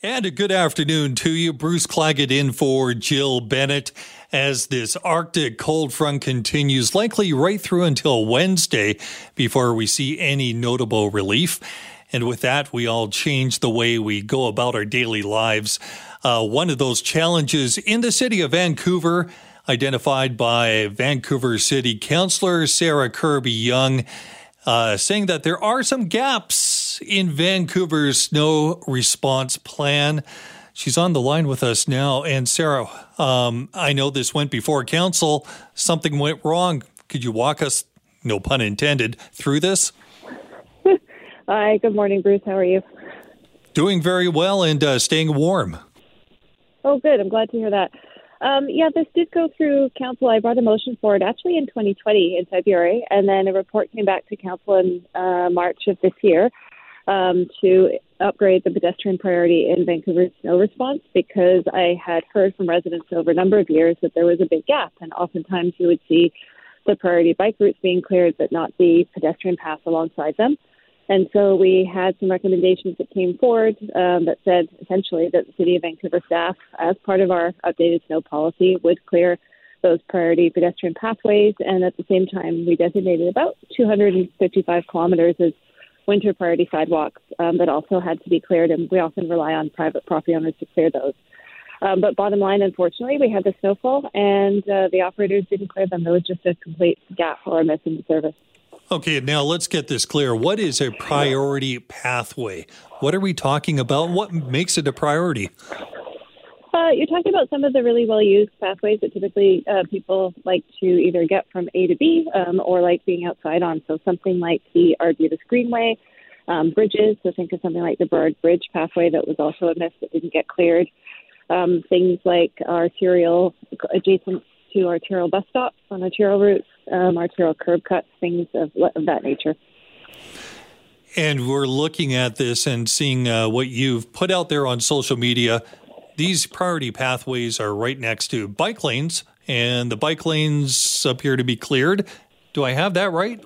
And a good afternoon to you. Bruce Claggett in for Jill Bennett as this Arctic cold front continues, likely right through until Wednesday before we see any notable relief. And with that, we all change the way we go about our daily lives. Uh, one of those challenges in the city of Vancouver, identified by Vancouver City Councillor Sarah Kirby-Yung, uh, saying that there are some gaps in Vancouver's snow response plan. She's on the line with us now. And Sarah, um, I know this went before council. Something went wrong. Could you walk us, no pun intended, through this? Hi, good morning, Bruce. How are you? Doing very well and uh, staying warm. Oh, good. I'm glad to hear that. Um, yeah, this did go through council. I brought a motion forward actually in 2020 in February, and then a report came back to council in uh, March of this year um, to upgrade the pedestrian priority in Vancouver's snow response because I had heard from residents over a number of years that there was a big gap, and oftentimes you would see the priority bike routes being cleared, but not the pedestrian path alongside them. And so we had some recommendations that came forward um, that said essentially that the City of Vancouver staff, as part of our updated snow policy, would clear those priority pedestrian pathways. And at the same time, we designated about 255 kilometers as winter priority sidewalks um, that also had to be cleared, and we often rely on private property owners to clear those. Um, but bottom line, unfortunately, we had the snowfall, and uh, the operators didn't clear them. There was just a complete gap or a miss in the service. Okay, now let's get this clear. What is a priority pathway? What are we talking about? What makes it a priority? Uh, you're talking about some of the really well used pathways that typically uh, people like to either get from A to B um, or like being outside on. So something like the Arbutus Greenway, um, bridges. So think of something like the Burrard Bridge pathway that was also a miss that didn't get cleared. Um, things like arterial adjacent to arterial bus stops on arterial routes, um, arterial curb cuts, things of, of that nature. And we're looking at this and seeing uh, what you've put out there on social media these priority pathways are right next to bike lanes, and the bike lanes appear to be cleared. Do I have that right?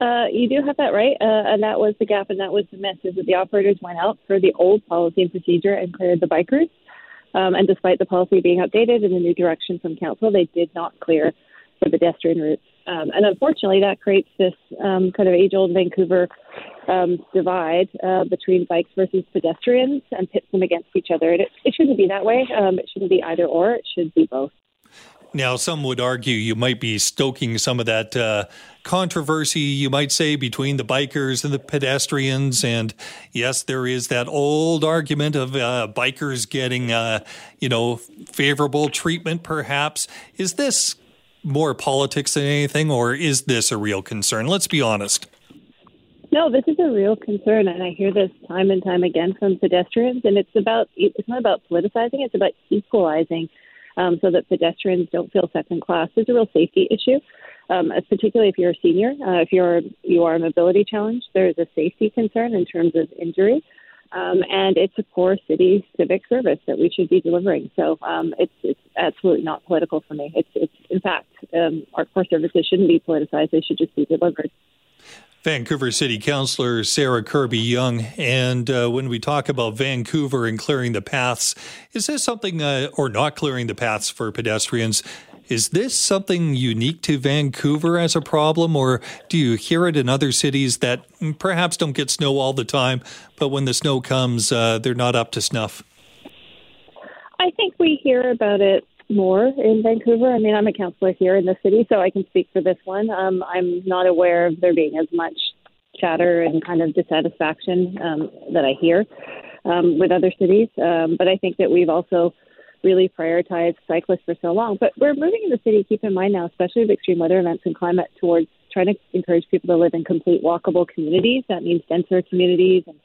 Uh, you do have that right, uh, and that was the gap, and that was the. Is that the operators went out for the old policy and procedure and cleared the bikers, um, and despite the policy being updated in the new direction from council, they did not clear the pedestrian routes. Um, and unfortunately, that creates this um, kind of age old Vancouver um, divide uh, between bikes versus pedestrians and pits them against each other. And it, it shouldn't be that way. Um, it shouldn't be either or, it should be both. Now, some would argue you might be stoking some of that uh, controversy, you might say, between the bikers and the pedestrians. And yes, there is that old argument of uh, bikers getting, uh, you know, favorable treatment, perhaps. Is this more politics than anything, or is this a real concern? Let's be honest. No, this is a real concern, and I hear this time and time again from pedestrians. And it's about it's not about politicizing; it's about equalizing, um, so that pedestrians don't feel second class. It's a real safety issue, um, particularly if you're a senior. Uh, if you're you are a mobility challenge, there is a safety concern in terms of injury. Um, and it's a core city civic service that we should be delivering. So um, it's, it's absolutely not political for me. It's, it's in fact, um, our core services shouldn't be politicized; they should just be delivered. Vancouver City Councillor Sarah Kirby-Yung. And uh, when we talk about Vancouver and clearing the paths, is this something, uh, or not clearing the paths for pedestrians? Is this something unique to Vancouver as a problem, or do you hear it in other cities that perhaps don't get snow all the time, but when the snow comes, uh, they're not up to snuff? I think we hear about it more in Vancouver. I mean, I'm a councillor here in the city, so I can speak for this one. Um, I'm not aware of there being as much chatter and kind of dissatisfaction um, that I hear um, with other cities. Um, but I think that we've also really prioritized cyclists for so long. But we're moving in the city, keep in mind now, especially with extreme weather events and climate, towards trying to encourage people to live in complete walkable communities. That means denser communities and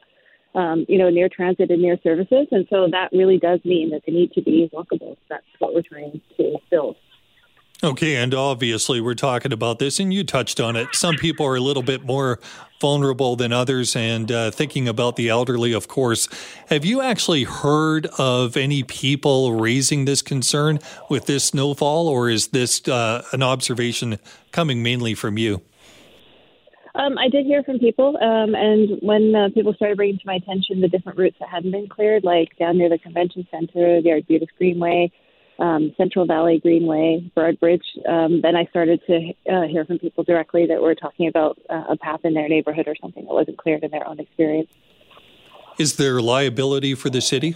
um, you know, near transit and near services. And so that really does mean that they need to be walkable. That's what we're trying to build. Okay, and obviously we're talking about this, and you touched on it. Some people are a little bit more vulnerable than others, and uh, thinking about the elderly, of course. Have you actually heard of any people raising this concern with this snowfall, or is this uh, an observation coming mainly from you? Um, I did hear from people, um, and when uh, people started bringing to my attention the different routes that hadn't been cleared, like down near the convention center, the Arbutus Greenway, um, Central Valley Greenway, Burrard Bridge, um, then I started to uh, hear from people directly that were talking about uh, a path in their neighborhood or something that wasn't cleared in their own experience. Is there liability for the city?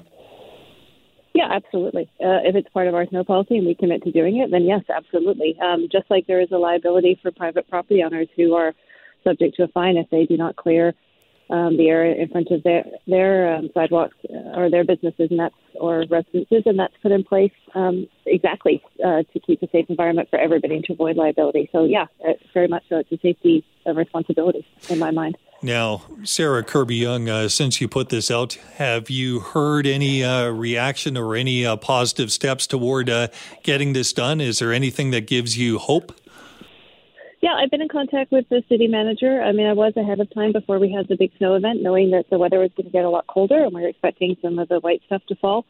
Yeah, absolutely. Uh, if it's part of our snow policy and we commit to doing it, then yes, absolutely. Um, just like there is a liability for private property owners who are subject to a fine if they do not clear um, the area in front of their their um, sidewalks uh, or their businesses and that's or residences, and that's put in place um, exactly uh, to keep a safe environment for everybody and to avoid liability. So yeah, it's very much so. It's a safety responsibility in my mind. Now, Sarah Kirby-Yung, uh, since you put this out, have you heard any uh, reaction or any uh, positive steps toward uh, getting this done? Is there anything that gives you hope? Yeah, I've been in contact with the city manager. I mean, I was ahead of time before we had the big snow event, knowing that the weather was going to get a lot colder and we were expecting some of the white stuff to fall,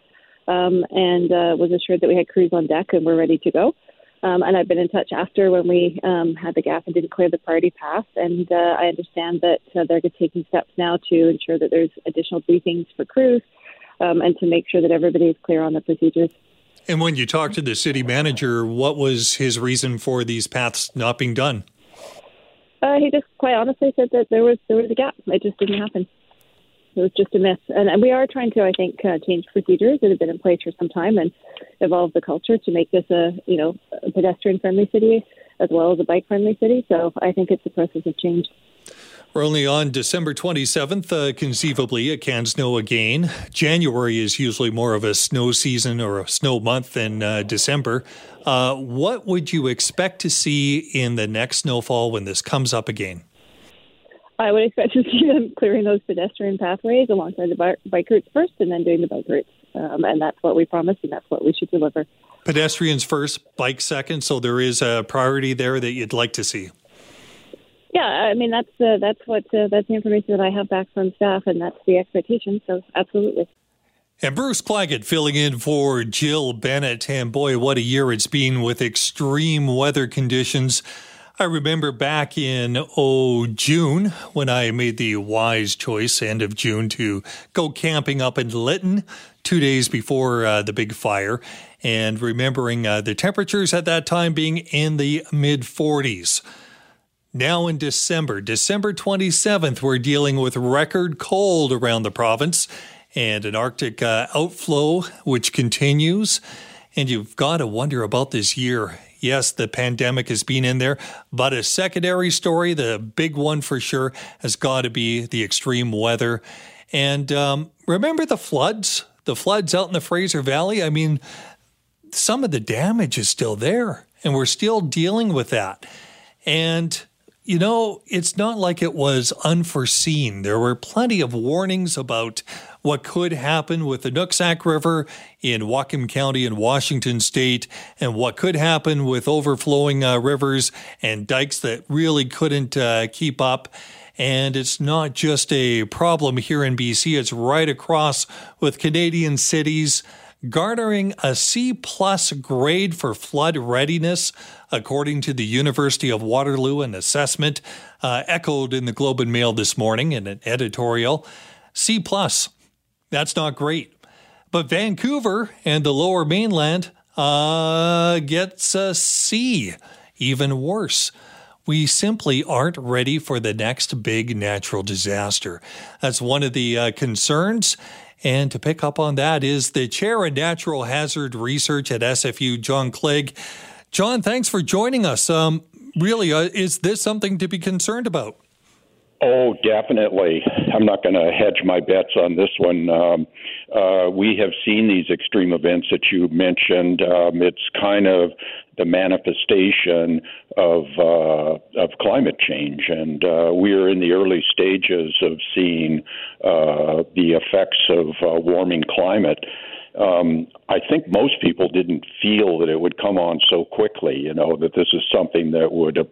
um, and uh, was assured that we had crews on deck and we're ready to go. Um, and I've been in touch after when we um, had the gap and didn't clear the priority path. And uh, I understand that uh, they're taking steps now to ensure that there's additional briefings for crews um, and to make sure that everybody is clear on the procedures. And when you talked to the city manager, what was his reason for these paths not being done? Uh, he just quite honestly said that there was there was a gap. It just didn't happen. It was just a miss. And, and we are trying to, I think, uh, change procedures that have been in place for some time and evolve the culture to make this a you know pedestrian friendly city as well as a bike friendly city. So I think it's a process of change. We're only on December 27th. Uh, conceivably, it can snow again. January is usually more of a snow season or a snow month than uh, December. Uh, what would you expect to see in the next snowfall when this comes up again? I would expect to see them clearing those pedestrian pathways alongside the bike routes first and then doing the bike routes. Um, and that's what we promised and that's what we should deliver. Pedestrians first, bike second. So there is a priority there that you'd like to see. Yeah, I mean that's uh, that's what uh, that's the information that I have back from staff, and that's the expectation. So absolutely. And Bruce Claggett filling in for Jill Bennett. And boy, what a year it's been with extreme weather conditions. I remember back in oh June when I made the wise choice, end of June, to go camping up in Lytton two days before uh, the big fire, and remembering uh, the temperatures at that time being in the mid 40s. Now in December, December 27th, we're dealing with record cold around the province and an Arctic uh, outflow which continues. And you've got to wonder about this year. Yes, the pandemic has been in there, but a secondary story, the big one for sure, has got to be the extreme weather. And um, remember the floods? The floods out in the Fraser Valley? I mean, some of the damage is still there, and we're still dealing with that. And you know, it's not like it was unforeseen. There were plenty of warnings about what could happen with the Nooksack River in Whatcom County in Washington State, and what could happen with overflowing uh, rivers and dikes that really couldn't uh, keep up. And it's not just a problem here in BC, it's right across with Canadian cities garnering a C plus grade for flood readiness, according to the University of Waterloo, an assessment uh, echoed in the Globe and Mail this morning in an editorial. C plus, that's not great. But Vancouver and the lower mainland uh, gets a C, even worse we simply aren't ready for the next big natural disaster. That's one of the uh, concerns. And to pick up on that is the chair of natural hazard research at SFU, John Clague. John, thanks for joining us. Um, really, uh, is this something to be concerned about? Oh, definitely. I'm not going to hedge my bets on this one. Um, uh, we have seen these extreme events that you mentioned. Um, it's kind of the manifestation of uh, of climate change, and uh, we are in the early stages of seeing uh, the effects of uh, warming climate um, I think most people didn't feel that it would come on so quickly. You know that this is something that would uh,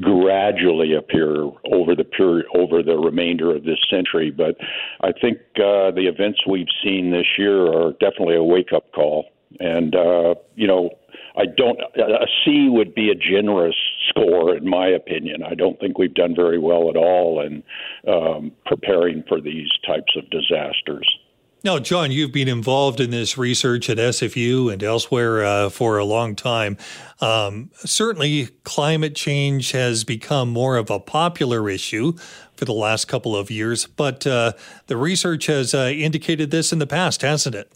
gradually appear over the period over the remainder of this century. But I think uh, the events we've seen this year are definitely a wake up call. And uh, you know, I don't. A C would be a generous score, in my opinion. I don't think we've done very well at all in um, preparing for these types of disasters. Now, John, you've been involved in this research at SFU and elsewhere uh, for a long time. Um, certainly, climate change has become more of a popular issue for the last couple of years, but uh, the research has uh, indicated this in the past, hasn't it?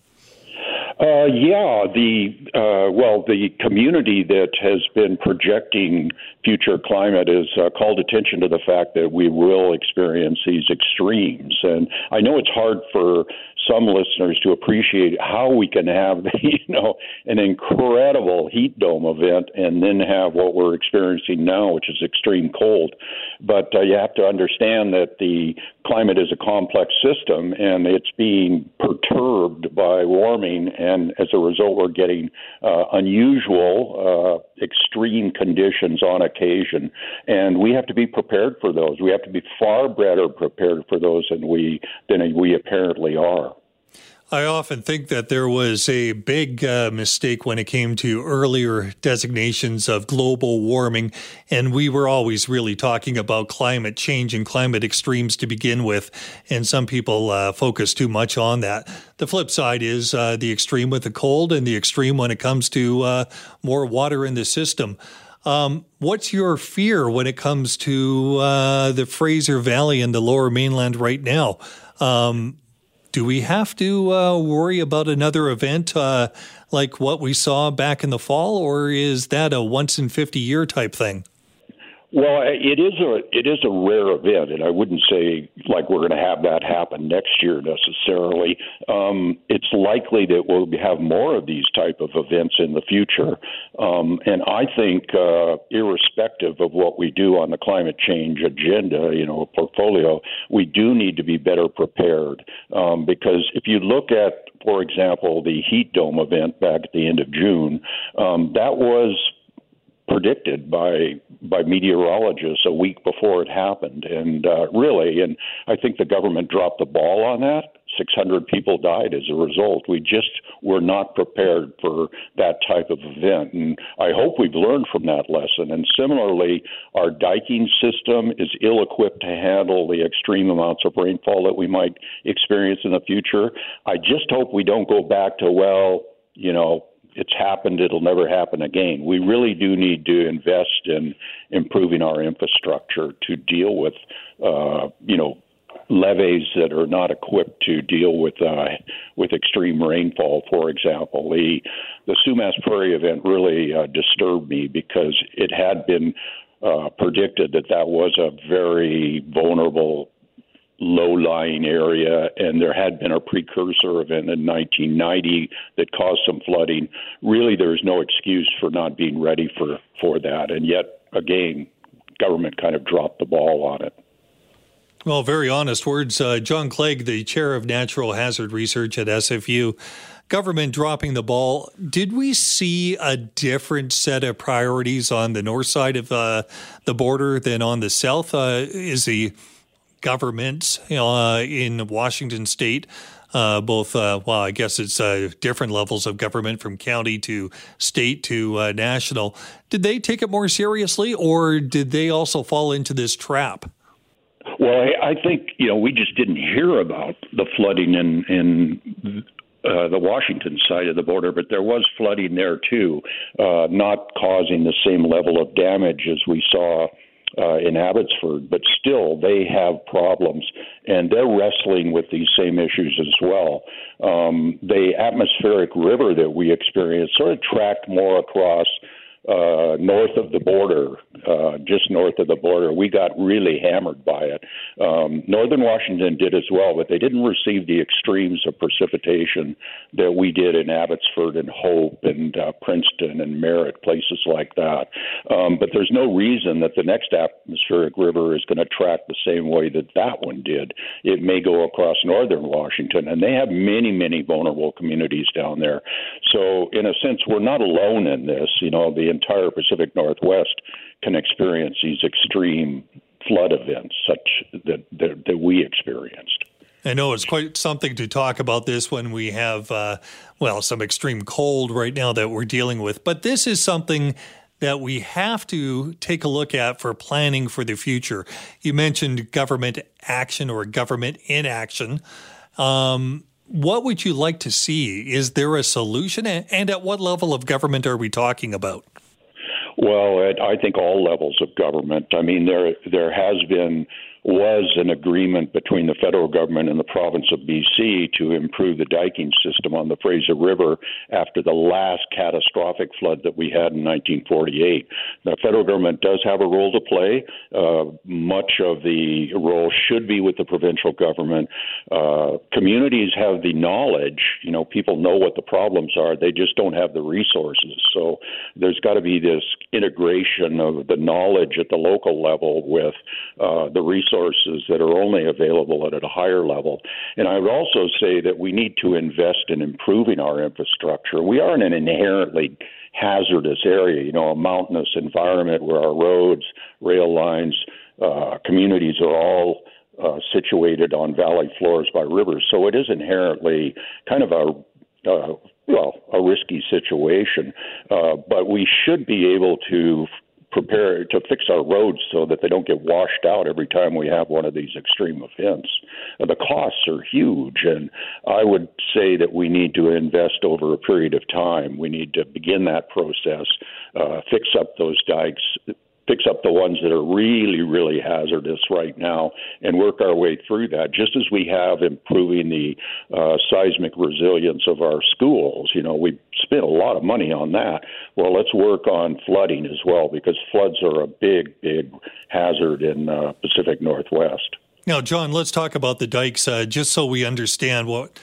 Uh, yeah, the uh, well, the community that has been projecting future climate has uh, called attention to the fact that we will experience these extremes, and I know it's hard for some listeners to appreciate how we can have, you know, an incredible heat dome event and then have what we're experiencing now, which is extreme cold. But uh, you have to understand that the climate is a complex system and it's being perturbed by warming, and as a result, we're getting uh, unusual, uh, extreme conditions on occasion, and we have to be prepared for those. We have to be far better prepared for those than we than we apparently are. I often think that there was a big uh, mistake when it came to earlier designations of global warming, and we were always really talking about climate change and climate extremes to begin with, and some people uh, focus too much on that. The flip side is uh, the extreme with the cold and the extreme when it comes to uh, more water in the system. Um, what's your fear when it comes to uh, the Fraser Valley and the lower mainland right now? Um, do we have to uh, worry about another event uh, like what we saw back in the fall, or is that a once in 50 year type thing? Well, it is a it is a rare event, and I wouldn't say like we're going to have that happen next year necessarily. Um, it's likely that we'll have more of these type of events in the future, um, and I think, uh, irrespective of what we do on the climate change agenda, you know, portfolio, we do need to be better prepared um, because if you look at, for example, the heat dome event back at the end of June, um, that was predicted by by meteorologists a week before it happened, and uh, really, and I think the government dropped the ball on that. 600 people died as a result. We just were not prepared for that type of event, and I hope we've learned from that lesson. And similarly, our diking system is ill-equipped to handle the extreme amounts of rainfall that we might experience in the future. I just hope we don't go back to well, you know, it's happened, it'll never happen again. We really do need to invest in improving our infrastructure to deal with, uh, you know, levees that are not equipped to deal with uh, with extreme rainfall. For example, the the Sumas Prairie event really uh, disturbed me because it had been uh, predicted that that was a very vulnerable low lying area, and there had been a precursor event in 1990 that caused some flooding. Really, there's no excuse for not being ready for, for that. And yet, again, government kind of dropped the ball on it. Well, very honest words. Uh, John Clague, the chair of natural hazard research at SFU, government dropping the ball. Did we see a different set of priorities on the north side of uh, the border than on the south? Uh, is the governments uh, in Washington state. Uh, both, uh, well, I guess it's uh, different levels of government from county to state to uh, national. Did they take it more seriously, or did they also fall into this trap? Well, I, I think you know we just didn't hear about the flooding in in uh, the Washington side of the border, but there was flooding there too, uh, not causing the same level of damage as we saw uh, in Abbotsford, but still they have problems, and they're wrestling with these same issues as well. Um, the atmospheric river that we experience sort of tracked more across uh, north of the border, uh, just north of the border. We got really hammered by it. Um, Northern Washington did as well, but they didn't receive the extremes of precipitation that we did in Abbotsford and Hope and uh, Princeton and Merritt, places like that. Um, but there's no reason that the next atmospheric river is going to track the same way that that one did. It may go across northern Washington, and they have many, many vulnerable communities down there. So, in a sense, we're not alone in this. You know, the entire Pacific Northwest can experience these extreme flood events such that that, that we experienced. I know it's quite something to talk about this when we have, uh, well, some extreme cold right now that we're dealing with. But this is something that we have to take a look at for planning for the future. You mentioned government action or government inaction. Um, what would you like to see? Is there a solution? And at what level of government are we talking about? Well, at I think all levels of government. I mean, there there has been was an agreement between the federal government and the province of BC to improve the diking system on the Fraser River after the last catastrophic flood that we had in 1948. The federal government does have a role to play. Uh, much of the role should be with the provincial government. Uh, communities have the knowledge. You know, people know what the problems are. They just don't have the resources. So there's got to be this integration of the knowledge at the local level with uh, the resources resources that are only available at a higher level. And I would also say that we need to invest in improving our infrastructure. We are in an inherently hazardous area, you know, a mountainous environment where our roads, rail lines, uh, communities are all uh, situated on valley floors by rivers. So it is inherently kind of a uh, well, a risky situation, uh, but we should be able to prepare to fix our roads so that they don't get washed out every time we have one of these extreme events. Uh, the costs are huge, and I would say that we need to invest over a period of time. We need to begin that process, uh, fix up those dikes, picks up the ones that are really, really hazardous right now and work our way through that, just as we have improving the uh, seismic resilience of our schools. You know, we spent a lot of money on that. Well, let's work on flooding as well because floods are a big, big hazard in uh, Pacific Northwest. Now, John, let's talk about the dikes uh, just so we understand what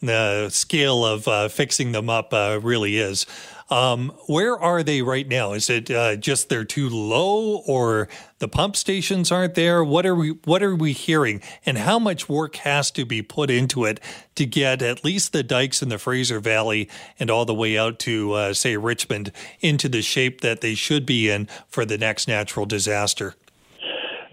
the scale of uh, fixing them up uh, really is. Um, where are they right now? Is it uh, just they're too low, or the pump stations aren't there? What are we What are we hearing, and how much work has to be put into it to get at least the dikes in the Fraser Valley and all the way out to uh, say Richmond into the shape that they should be in for the next natural disaster?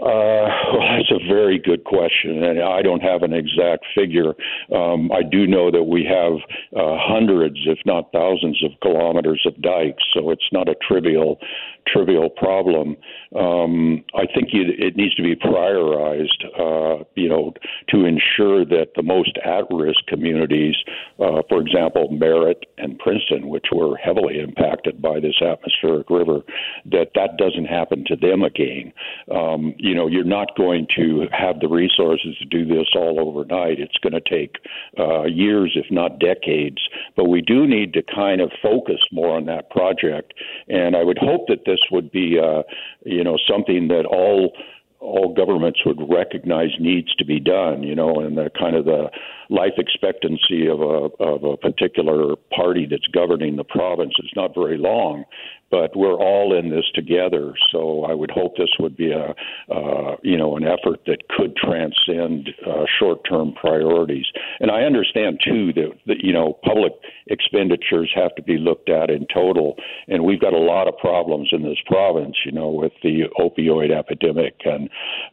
Uh, well, that's a very good question, and I don't have an exact figure. Um, I do know that we have uh, hundreds, if not thousands, of kilometers of dikes, so it's not a trivial trivial problem. Um, I think you, it needs to be prioritized, uh, you know, to ensure that the most at-risk communities, uh, for example, Merritt and Princeton, which were heavily impacted by this atmospheric river, that that doesn't happen to them again. Um, you know, you're not going to have the resources to do this all overnight. It's going to take uh, years, if not decades. But we do need to kind of focus more on that project. And I would hope that this would be, uh, you know, something that all all governments would recognize needs to be done, you know, and the kind of the life expectancy of a of a particular party that's governing the province is not very long but we're all in this together. So I would hope this would be a, uh, you know, an effort that could transcend uh, short-term priorities. And I understand too that, that you know public expenditures have to be looked at in total. And we've got a lot of problems in this province, you know, with the opioid epidemic. And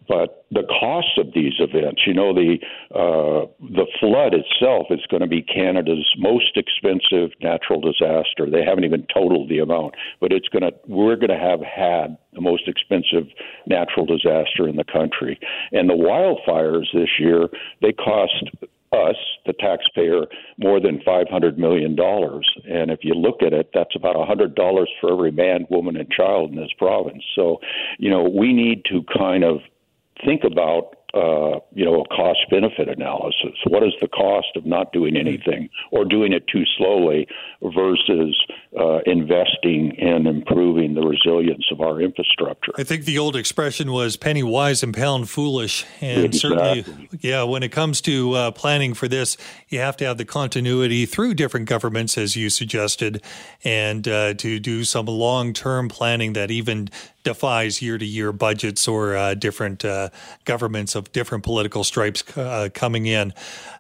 but the costs of these events, you know, the uh, the flood itself is going to be Canada's most expensive natural disaster. They haven't even totaled the amount but it's going to we're going to have had the most expensive natural disaster in the country. And the wildfires this year, they cost us, the taxpayer, more than $500 million. And if you look at it, that's about $100 for every man, woman, and child in this province. So, you know, we need to kind of think about uh, you know, a cost benefit analysis. What is the cost of not doing anything or doing it too slowly versus uh, investing in improving the resilience of our infrastructure? I think the old expression was penny wise and pound foolish. And exactly. certainly, yeah, when it comes to uh, planning for this, you have to have the continuity through different governments, as you suggested, and uh, to do some long term planning that even defies year to year budgets or uh, different uh, governments of different political stripes uh, coming in.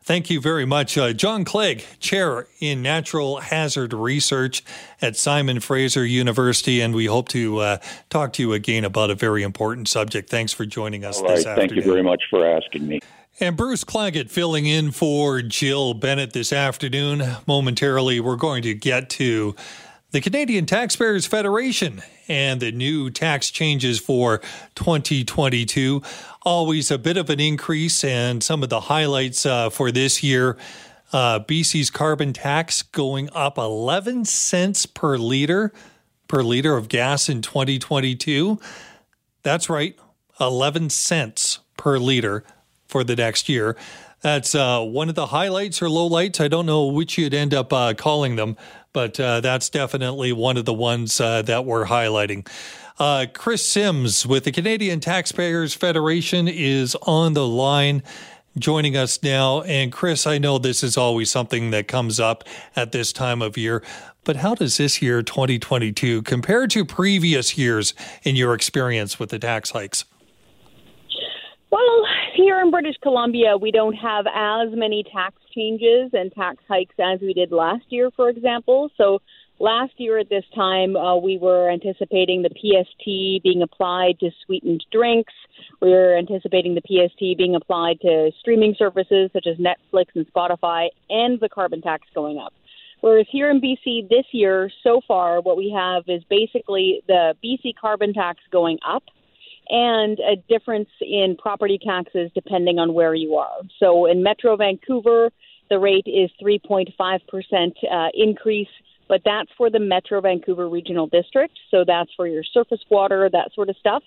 Thank you very much. Uh, John Clague, Chair in Natural Hazard Research at Simon Fraser University, and we hope to uh, talk to you again about a very important subject. Thanks for joining us All right. this afternoon. Thank you very much for asking me. And Bruce Claggett filling in for Jill Bennett this afternoon. Momentarily, we're going to get to the Canadian Taxpayers Federation and the new tax changes for 2022. Always a bit of an increase, and some of the highlights uh, for this year. Uh, BC's carbon tax going up 11 cents per liter per liter of gas in 2022. That's right, 11 cents per liter for the next year. That's uh, one of the highlights or lowlights. I don't know which you'd end up uh, calling them, but uh, that's definitely one of the ones uh, that we're highlighting. Uh, Chris Sims with the Canadian Taxpayers Federation is on the line joining us now. And Chris, I know this is always something that comes up at this time of year, but how does this year, 2022, compare to previous years in your experience with the tax hikes? Well, here in British Columbia, we don't have as many tax changes and tax hikes as we did last year, for example. So last year at this time, uh, we were anticipating the PST being applied to sweetened drinks. We were anticipating the PST being applied to streaming services such as Netflix and Spotify, and the carbon tax going up. Whereas here in BC this year, so far, what we have is basically the BC carbon tax going up and a difference in property taxes depending on where you are. So in Metro Vancouver, the rate is 3.5% uh, increase, but that's for the Metro Vancouver Regional District. So that's for your surface water, that sort of stuff.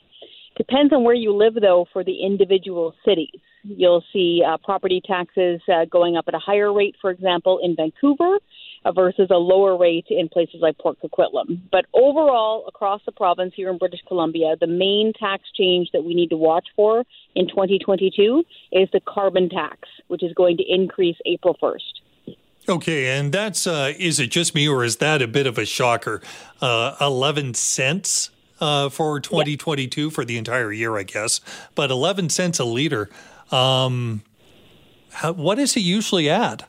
Depends on where you live, though, for the individual cities. You'll see uh, property taxes uh, going up at a higher rate, for example, in Vancouver versus a lower rate in places like Port Coquitlam. But overall, across the province here in British Columbia, the main tax change that we need to watch for in 2022 is the carbon tax, which is going to increase April 1st. Okay, and that's uh, is it just me or is that a bit of a shocker? Uh, Eleven cents uh, for 2022 yeah. for the entire year, I guess, but 11 cents a liter. Um, how, what is it usually at?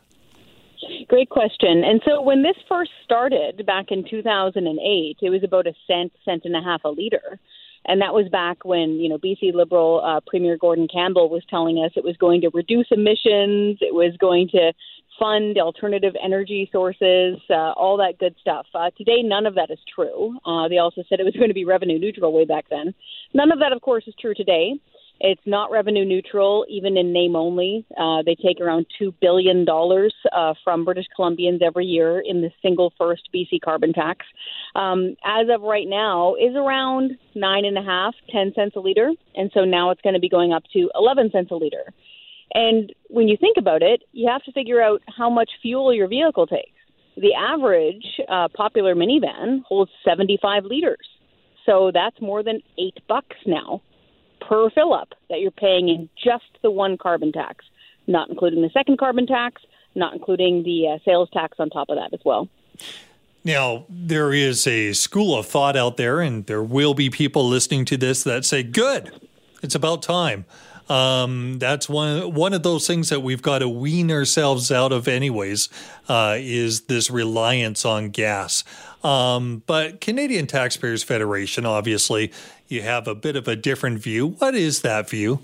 Great question. And so when this first started back in 2008, it was about a cent, cent and a half a liter. And that was back when, you know, BC Liberal uh, Premier Gordon Campbell was telling us it was going to reduce emissions, it was going to fund alternative energy sources, uh, all that good stuff. Uh, today, none of that is true. Uh, they also said it was going to be revenue neutral way back then. None of that, of course, is true today. It's not revenue neutral, even in name only. Uh, they take around $2 billion uh, from British Columbians every year in the single first BC carbon tax. Um, as of right now, is around nine and a half, ten cents a liter. And so now it's going to be going up to 11 cents a liter. And when you think about it, you have to figure out how much fuel your vehicle takes. The average uh, popular minivan holds 75 liters. So that's more than eight bucks now per fill up that you're paying in just the one carbon tax, not including the second carbon tax, not including the uh, sales tax on top of that as well. Now, there is a school of thought out there, and there will be people listening to this that say, good, it's about time. Um, that's one one of those things that we've got to wean ourselves out of, anyways. Uh, is this reliance on gas? Um, but Canadian Taxpayers Federation, obviously, you have a bit of a different view. What is that view?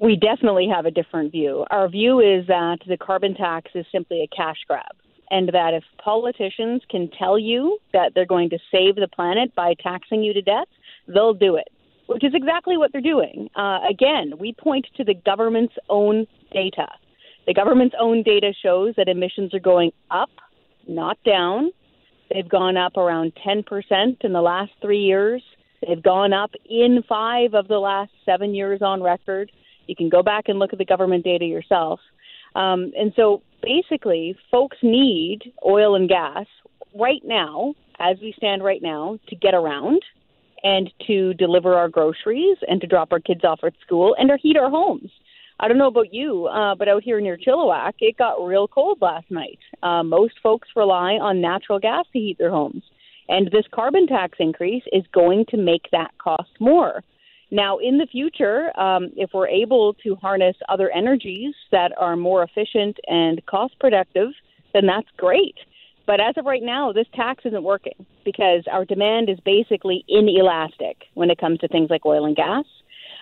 We definitely have a different view. Our view is that the carbon tax is simply a cash grab, and that if politicians can tell you that they're going to save the planet by taxing you to death, they'll do it which is exactly what they're doing. Uh, again, we point to the government's own data. The government's own data shows that emissions are going up, not down. They've gone up around 10% in the last three years. They've gone up in five of the last seven years on record. You can go back and look at the government data yourself. Um, and so basically, folks need oil and gas right now, as we stand right now, to get around and to deliver our groceries and to drop our kids off at school and to heat our homes. I don't know about you, uh, but out here near Chilliwack, it got real cold last night. Uh, most folks rely on natural gas to heat their homes. And this carbon tax increase is going to make that cost more. Now, in the future, um, if we're able to harness other energies that are more efficient and cost productive, then that's great. But as of right now, this tax isn't working because our demand is basically inelastic when it comes to things like oil and gas.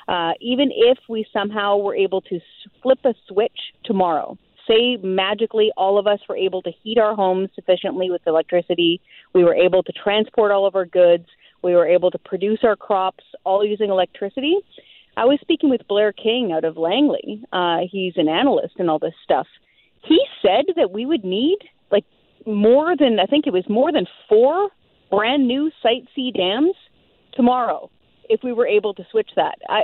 Uh, even if we somehow were able to flip a switch tomorrow, say magically all of us were able to heat our homes sufficiently with electricity, we were able to transport all of our goods, we were able to produce our crops all using electricity. I was speaking with Blair King out of Langley. Uh, he's an analyst and all this stuff. He said that we would need like more than I think it was more than four brand new Site C dams tomorrow if we were able to switch that. I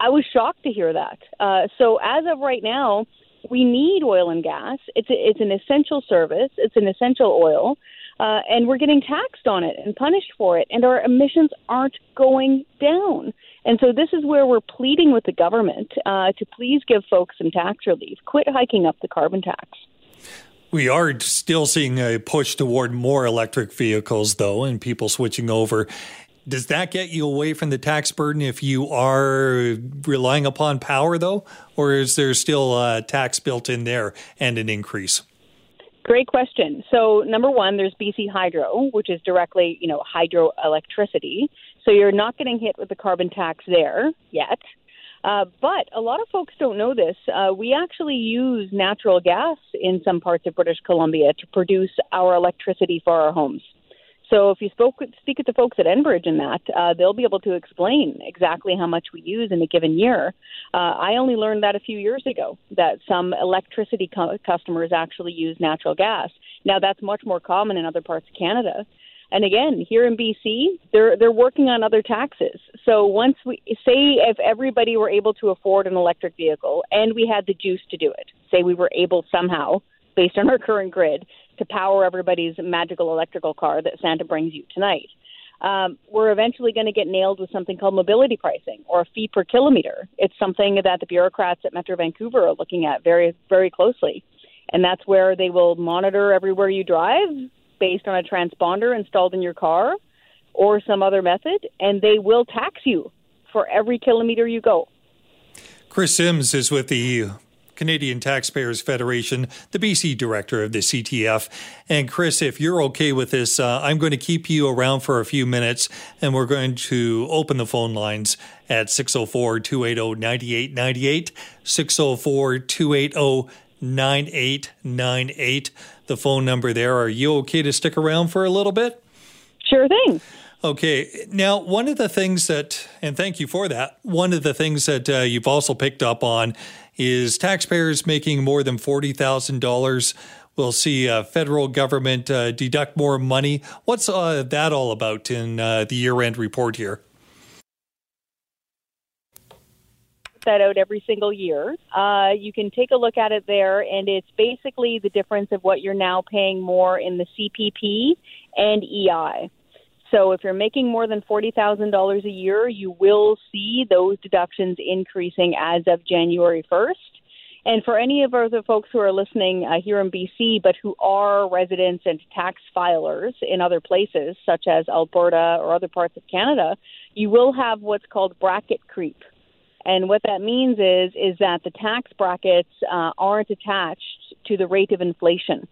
I was shocked to hear that. Uh, so as of right now, we need oil and gas. It's a, it's an essential service. It's an essential oil, uh, and we're getting taxed on it and punished for it, and our emissions aren't going down. And so this is where we're pleading with the government uh, to please give folks some tax relief. Quit hiking up the carbon tax. We are still seeing a push toward more electric vehicles, though, and people switching over. Does that get you away from the tax burden if you are relying upon power, though? Or is there still a tax built in there and an increase? Great question. So, number one, there's BC Hydro, which is directly, you know, hydroelectricity. So you're not getting hit with the carbon tax there yet. Uh, but a lot of folks don't know this. Uh, we actually use natural gas in some parts of British Columbia to produce our electricity for our homes. So if you spoke speak with the folks at Enbridge in that, uh, they'll be able to explain exactly how much we use in a given year. Uh, I only learned that a few years ago that some electricity co- customers actually use natural gas. Now that's much more common in other parts of Canada. And again, here in BC, they're they're working on other taxes. So once we say if everybody were able to afford an electric vehicle and we had the juice to do it, say we were able somehow based on our current grid to power everybody's magical electrical car that Santa brings you tonight. Um, we're eventually going to get nailed with something called mobility pricing or a fee per kilometer. It's something that the bureaucrats at Metro Vancouver are looking at very, very closely. And that's where they will monitor everywhere you drive based on a transponder installed in your car or some other method, and they will tax you for every kilometer you go. Chris Sims is with the Canadian Taxpayers Federation, the BC director of the CTF. And Chris, if you're okay with this, uh, I'm going to keep you around for a few minutes and we're going to open the phone lines at 604 280 9898, 604 280 9898. The phone number there. Are you okay to stick around for a little bit? Sure thing. Okay. Now, one of the things that, and thank you for that, one of the things that uh, you've also picked up on is taxpayers making more than $40,000 will see uh, federal government uh, deduct more money. What's uh, that all about in uh, the year end report here? that out every single year. Uh, you can take a look at it there, and it's basically the difference of what you're now paying more in the CPP and EI. So if you're making more than $40,000 a year, you will see those deductions increasing as of January 1st. And for any of other folks who are listening uh, here in BC, but who are residents and tax filers in other places, such as Alberta or other parts of Canada, you will have what's called bracket creep. And what that means is is that the tax brackets uh, aren't attached to the rate of inflation.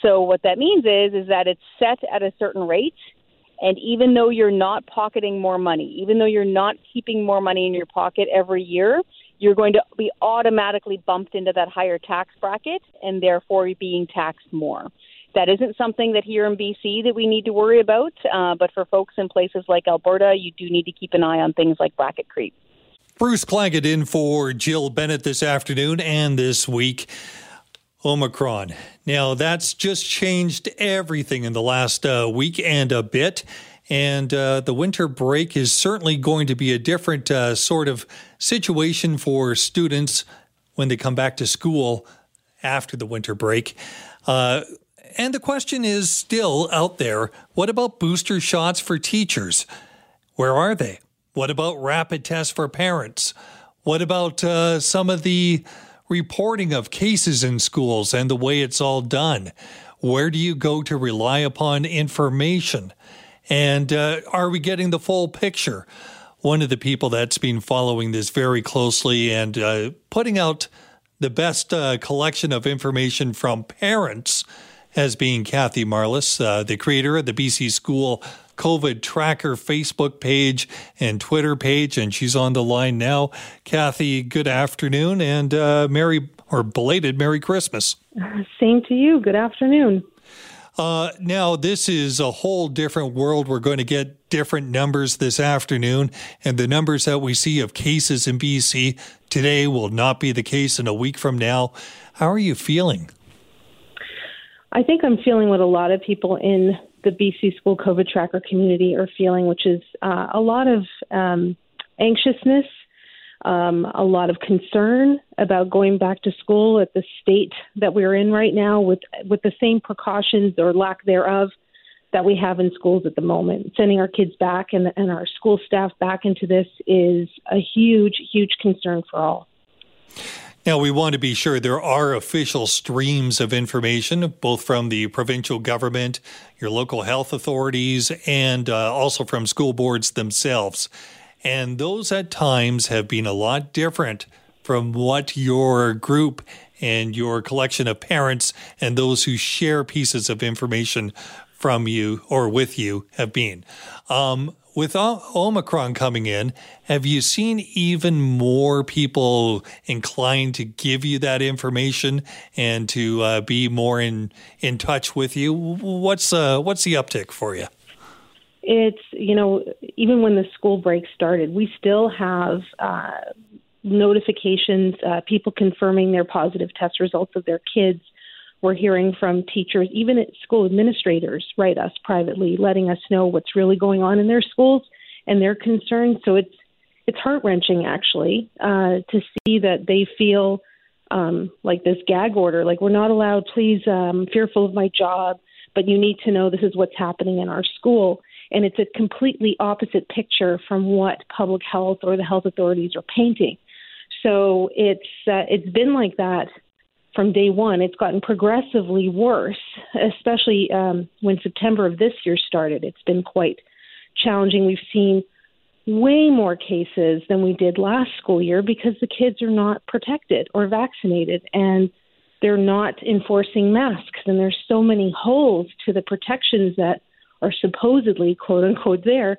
So what that means is is that it's set at a certain rate and even though you're not pocketing more money, even though you're not keeping more money in your pocket every year, you're going to be automatically bumped into that higher tax bracket and therefore being taxed more. That isn't something that here in BC that we need to worry about, uh, but for folks in places like Alberta, you do need to keep an eye on things like bracket creep. Bruce Claggett in for Jill Bennett this afternoon and this week. Omicron. Now, that's just changed everything in the last uh, week and a bit. And uh, the winter break is certainly going to be a different uh, sort of situation for students when they come back to school after the winter break. Uh, and the question is still out there what about booster shots for teachers? Where are they? What about rapid tests for parents? What about uh, some of the reporting of cases in schools and the way it's all done. Where do you go to rely upon information? And uh, are we getting the full picture? One of the people that's been following this very closely and uh, putting out the best uh, collection of information from parents has being Kathy Marliss, uh, the creator of the BC School COVID Tracker Facebook page and Twitter page, and she's on the line now. Kathy, good afternoon and uh, Merry or belated Merry Christmas. Same to you. Good afternoon. Uh, now, this is a whole different world. We're going to get different numbers this afternoon, and the numbers that we see of cases in BC today will not be the case in a week from now. How are you feeling? I think I'm feeling what a lot of people in the BC School COVID Tracker community are feeling, which is uh, a lot of um, anxiousness um, a lot of concern about going back to school at the state that we're in right now with with the same precautions or lack thereof that we have in schools at the moment. Sending our kids back and, and our school staff back into this is a huge, huge concern for all. Now, we want to be sure there are official streams of information, both from the provincial government, your local health authorities, and uh, also from school boards themselves. And those at times have been a lot different from what your group and your collection of parents and those who share pieces of information from you or with you have been. Um, with Omicron coming in, have you seen even more people inclined to give you that information and to uh, be more in in touch with you? What's uh, what's the uptick for you? it's you know even when the school break started, we still have uh, notifications, uh, people confirming their positive test results of their kids. We're hearing from teachers, even at school administrators, write us privately, letting us know what's really going on in their schools and their concerns. So it's it's heart wrenching actually uh, to see that they feel um, like this gag order, like we're not allowed. Please, um, fearful of my job, but you need to know this is what's happening in our school and it's a completely opposite picture from what public health or the health authorities are painting. So it's uh, it's been like that from day one. It's gotten progressively worse, especially um, when September of this year started. It's been quite challenging. We've seen way more cases than we did last school year because the kids are not protected or vaccinated and they're not enforcing masks and there's so many holes to the protections that are supposedly quote unquote there.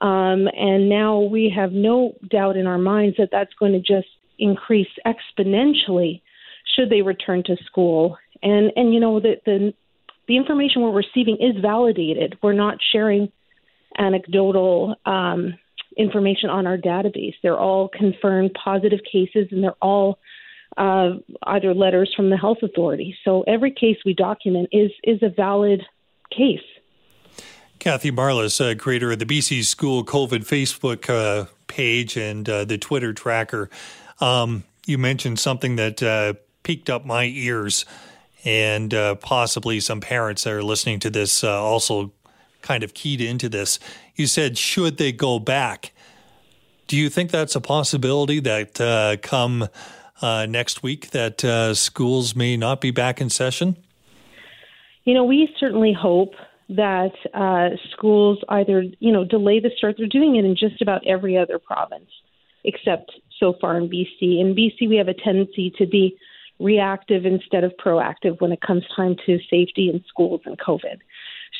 Um, and now we have no doubt in our minds that that's going to just increase exponentially should they return to school. And and you know the the the information we're receiving is validated. We're not sharing anecdotal um, information on our database. They're all confirmed positive cases, and they're all uh, either letters from the health authority. So every case we document is is a valid case. Kathy Marliss, uh, creator of the BC School COVID Facebook uh, page and uh, the Twitter tracker. Um, you mentioned something that uh, piqued up my ears, and uh, possibly some parents that are listening to this uh, also kind of keyed into this. You said, should they go back? Do you think that's a possibility that come next week that schools may not be back in session? You know, we certainly hope that uh, schools either you know delay the start. They're doing it in just about every other province, except so far in BC. In BC, we have a tendency to be reactive instead of proactive when it comes time to safety in schools and COVID.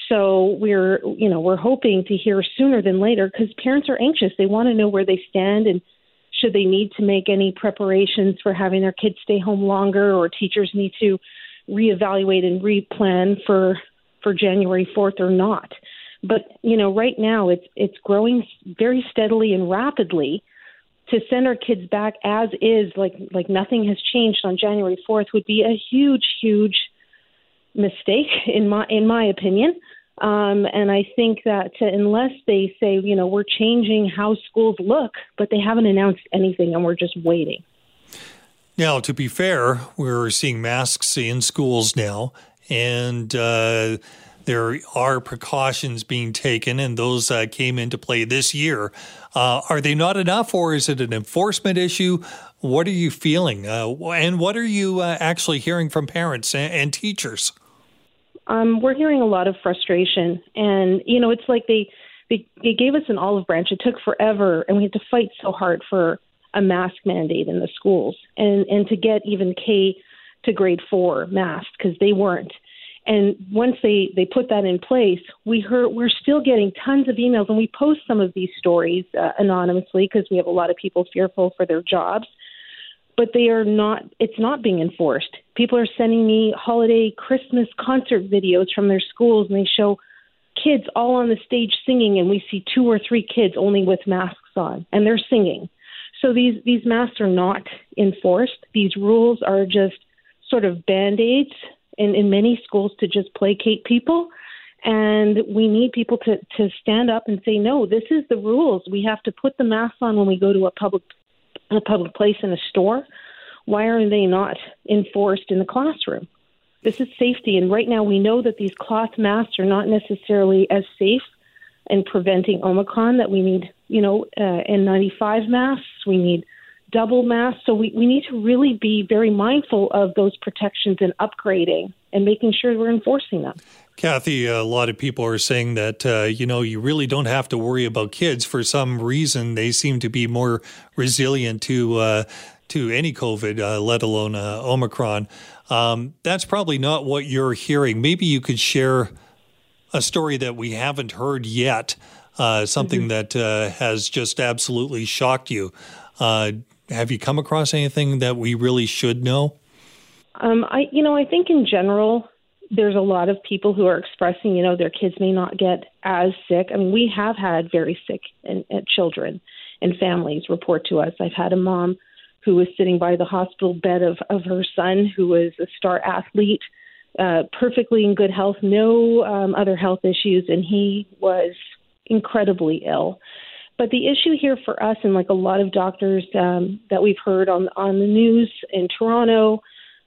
So we're you know we're hoping to hear sooner than later because parents are anxious. They want to know where they stand and should they need to make any preparations for having their kids stay home longer or teachers need to reevaluate and replan for for January 4th or not. But you know, right now it's it's growing very steadily and rapidly. To send our kids back as is, like like nothing has changed on January 4th, would be a huge, huge mistake in my in my opinion. Um, and I think that unless they say, you know, we're changing how schools look, but they haven't announced anything, and we're just waiting. Now, to be fair, we're seeing masks in schools now, and uh, there are precautions being taken, and those uh, came into play this year. Uh, are they not enough, or is it an enforcement issue? What are you feeling, uh, and what are you uh, actually hearing from parents and, and teachers? Um, we're hearing a lot of frustration, and you know, it's like they, they they gave us an olive branch. It took forever, and we had to fight so hard for a mask mandate in the schools, and and to get even K to grade four masked because they weren't. And once they, they put that in place, we heard we're still getting tons of emails, and we post some of these stories uh, anonymously because we have a lot of people fearful for their jobs. But they are not. It's not being enforced. People are sending me holiday Christmas concert videos from their schools, and they show kids all on the stage singing, and we see two or three kids only with masks on, and they're singing. So these these masks are not enforced. These rules are just sort of band aids in, in many schools to just placate people. And we need people to, to stand up and say, no, this is the rules. We have to put the mask on when we go to a public a public place in a store. Why are they not enforced in the classroom? This is safety, and right now we know that these cloth masks are not necessarily as safe in preventing Omicron. That we need, you know, uh, N95 masks. We need double masks. So we, we need to really be very mindful of those protections and upgrading and making sure we're enforcing them. Kathy, a lot of people are saying that, uh, you know, you really don't have to worry about kids. For some reason, they seem to be more resilient to uh, to any COVID, uh, let alone uh, Omicron. Um, that's probably not what you're hearing. Maybe you could share a story that we haven't heard yet, uh, something mm-hmm. that uh, has just absolutely shocked you. Have you come across anything that we really should know? Um, I, you know, I think in general, there's a lot of people who are expressing, you know, their kids may not get as sick. I mean, we have had very sick and, and children and families report to us. I've had a mom who was sitting by the hospital bed of, of her son, who was a star athlete, uh, perfectly in good health, no um, other health issues, and he was incredibly ill. But the issue here for us, and like a lot of doctors um, that we've heard on on the news in Toronto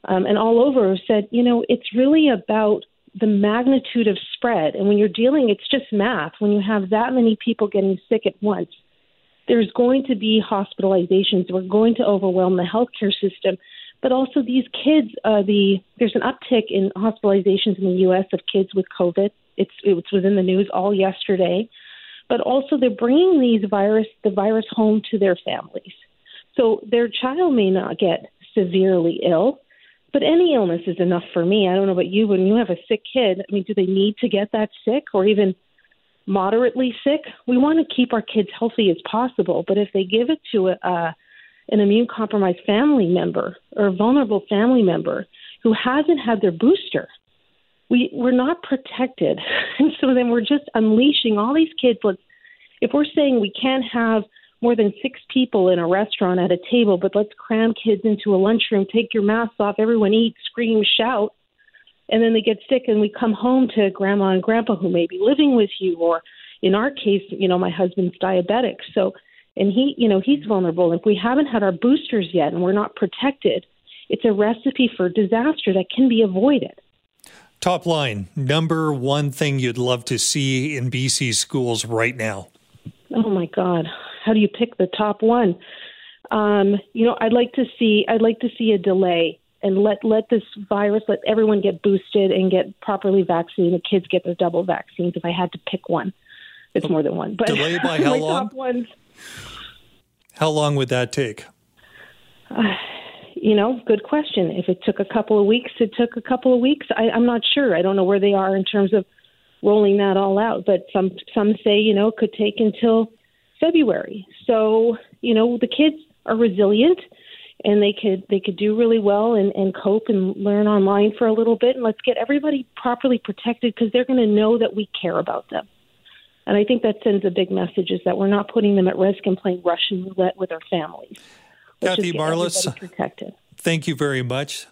um, and all over, said, you know, it's really about the magnitude of spread. And when you're dealing, it's just math. When you have that many people getting sick at once, there's going to be hospitalizations. We're going to overwhelm the healthcare system. But also these kids, uh, the there's an uptick in hospitalizations in the U.S. of kids with COVID. It's it was in the news all yesterday but also they're bringing these virus the virus home to their families. So their child may not get severely ill, but any illness is enough for me. I don't know about you. When you have a sick kid, I mean, do they need to get that sick or even moderately sick? We want to keep our kids healthy as possible, but if they give it to a, a an immune compromised family member or a vulnerable family member who hasn't had their booster, we we're not protected, and so then we're just unleashing all these kids. Let's if we're saying we can't have more than six people in a restaurant at a table, but let's cram kids into a lunchroom, take your masks off, everyone eat, scream, shout, and then they get sick, and we come home to grandma and grandpa who may be living with you, or in our case, you know, my husband's diabetic, so and he, you know, he's vulnerable. If we haven't had our boosters yet and we're not protected, it's a recipe for disaster that can be avoided. Top line, number one thing you'd love to see in BC schools right now. Oh my God, how do you pick the top one? Um, you know, I'd like to see I'd like to see a delay and let let this virus let everyone get boosted and get properly vaccinated. The kids get their double vaccines. If I had to pick one, it's more than one. But delay by how long? How long would that take? Uh, you know, good question. If it took a couple of weeks, it took a couple of weeks. I, I'm not sure. I don't know where they are in terms of rolling that all out. But some some say you know it could take until February. So you know the kids are resilient and they could they could do really well and, and cope and learn online for a little bit and let's get everybody properly protected because they're going to know that we care about them. And I think that sends a big message is that we're not putting them at risk and playing Russian roulette with our families. Kathy Marliss, thank you very much.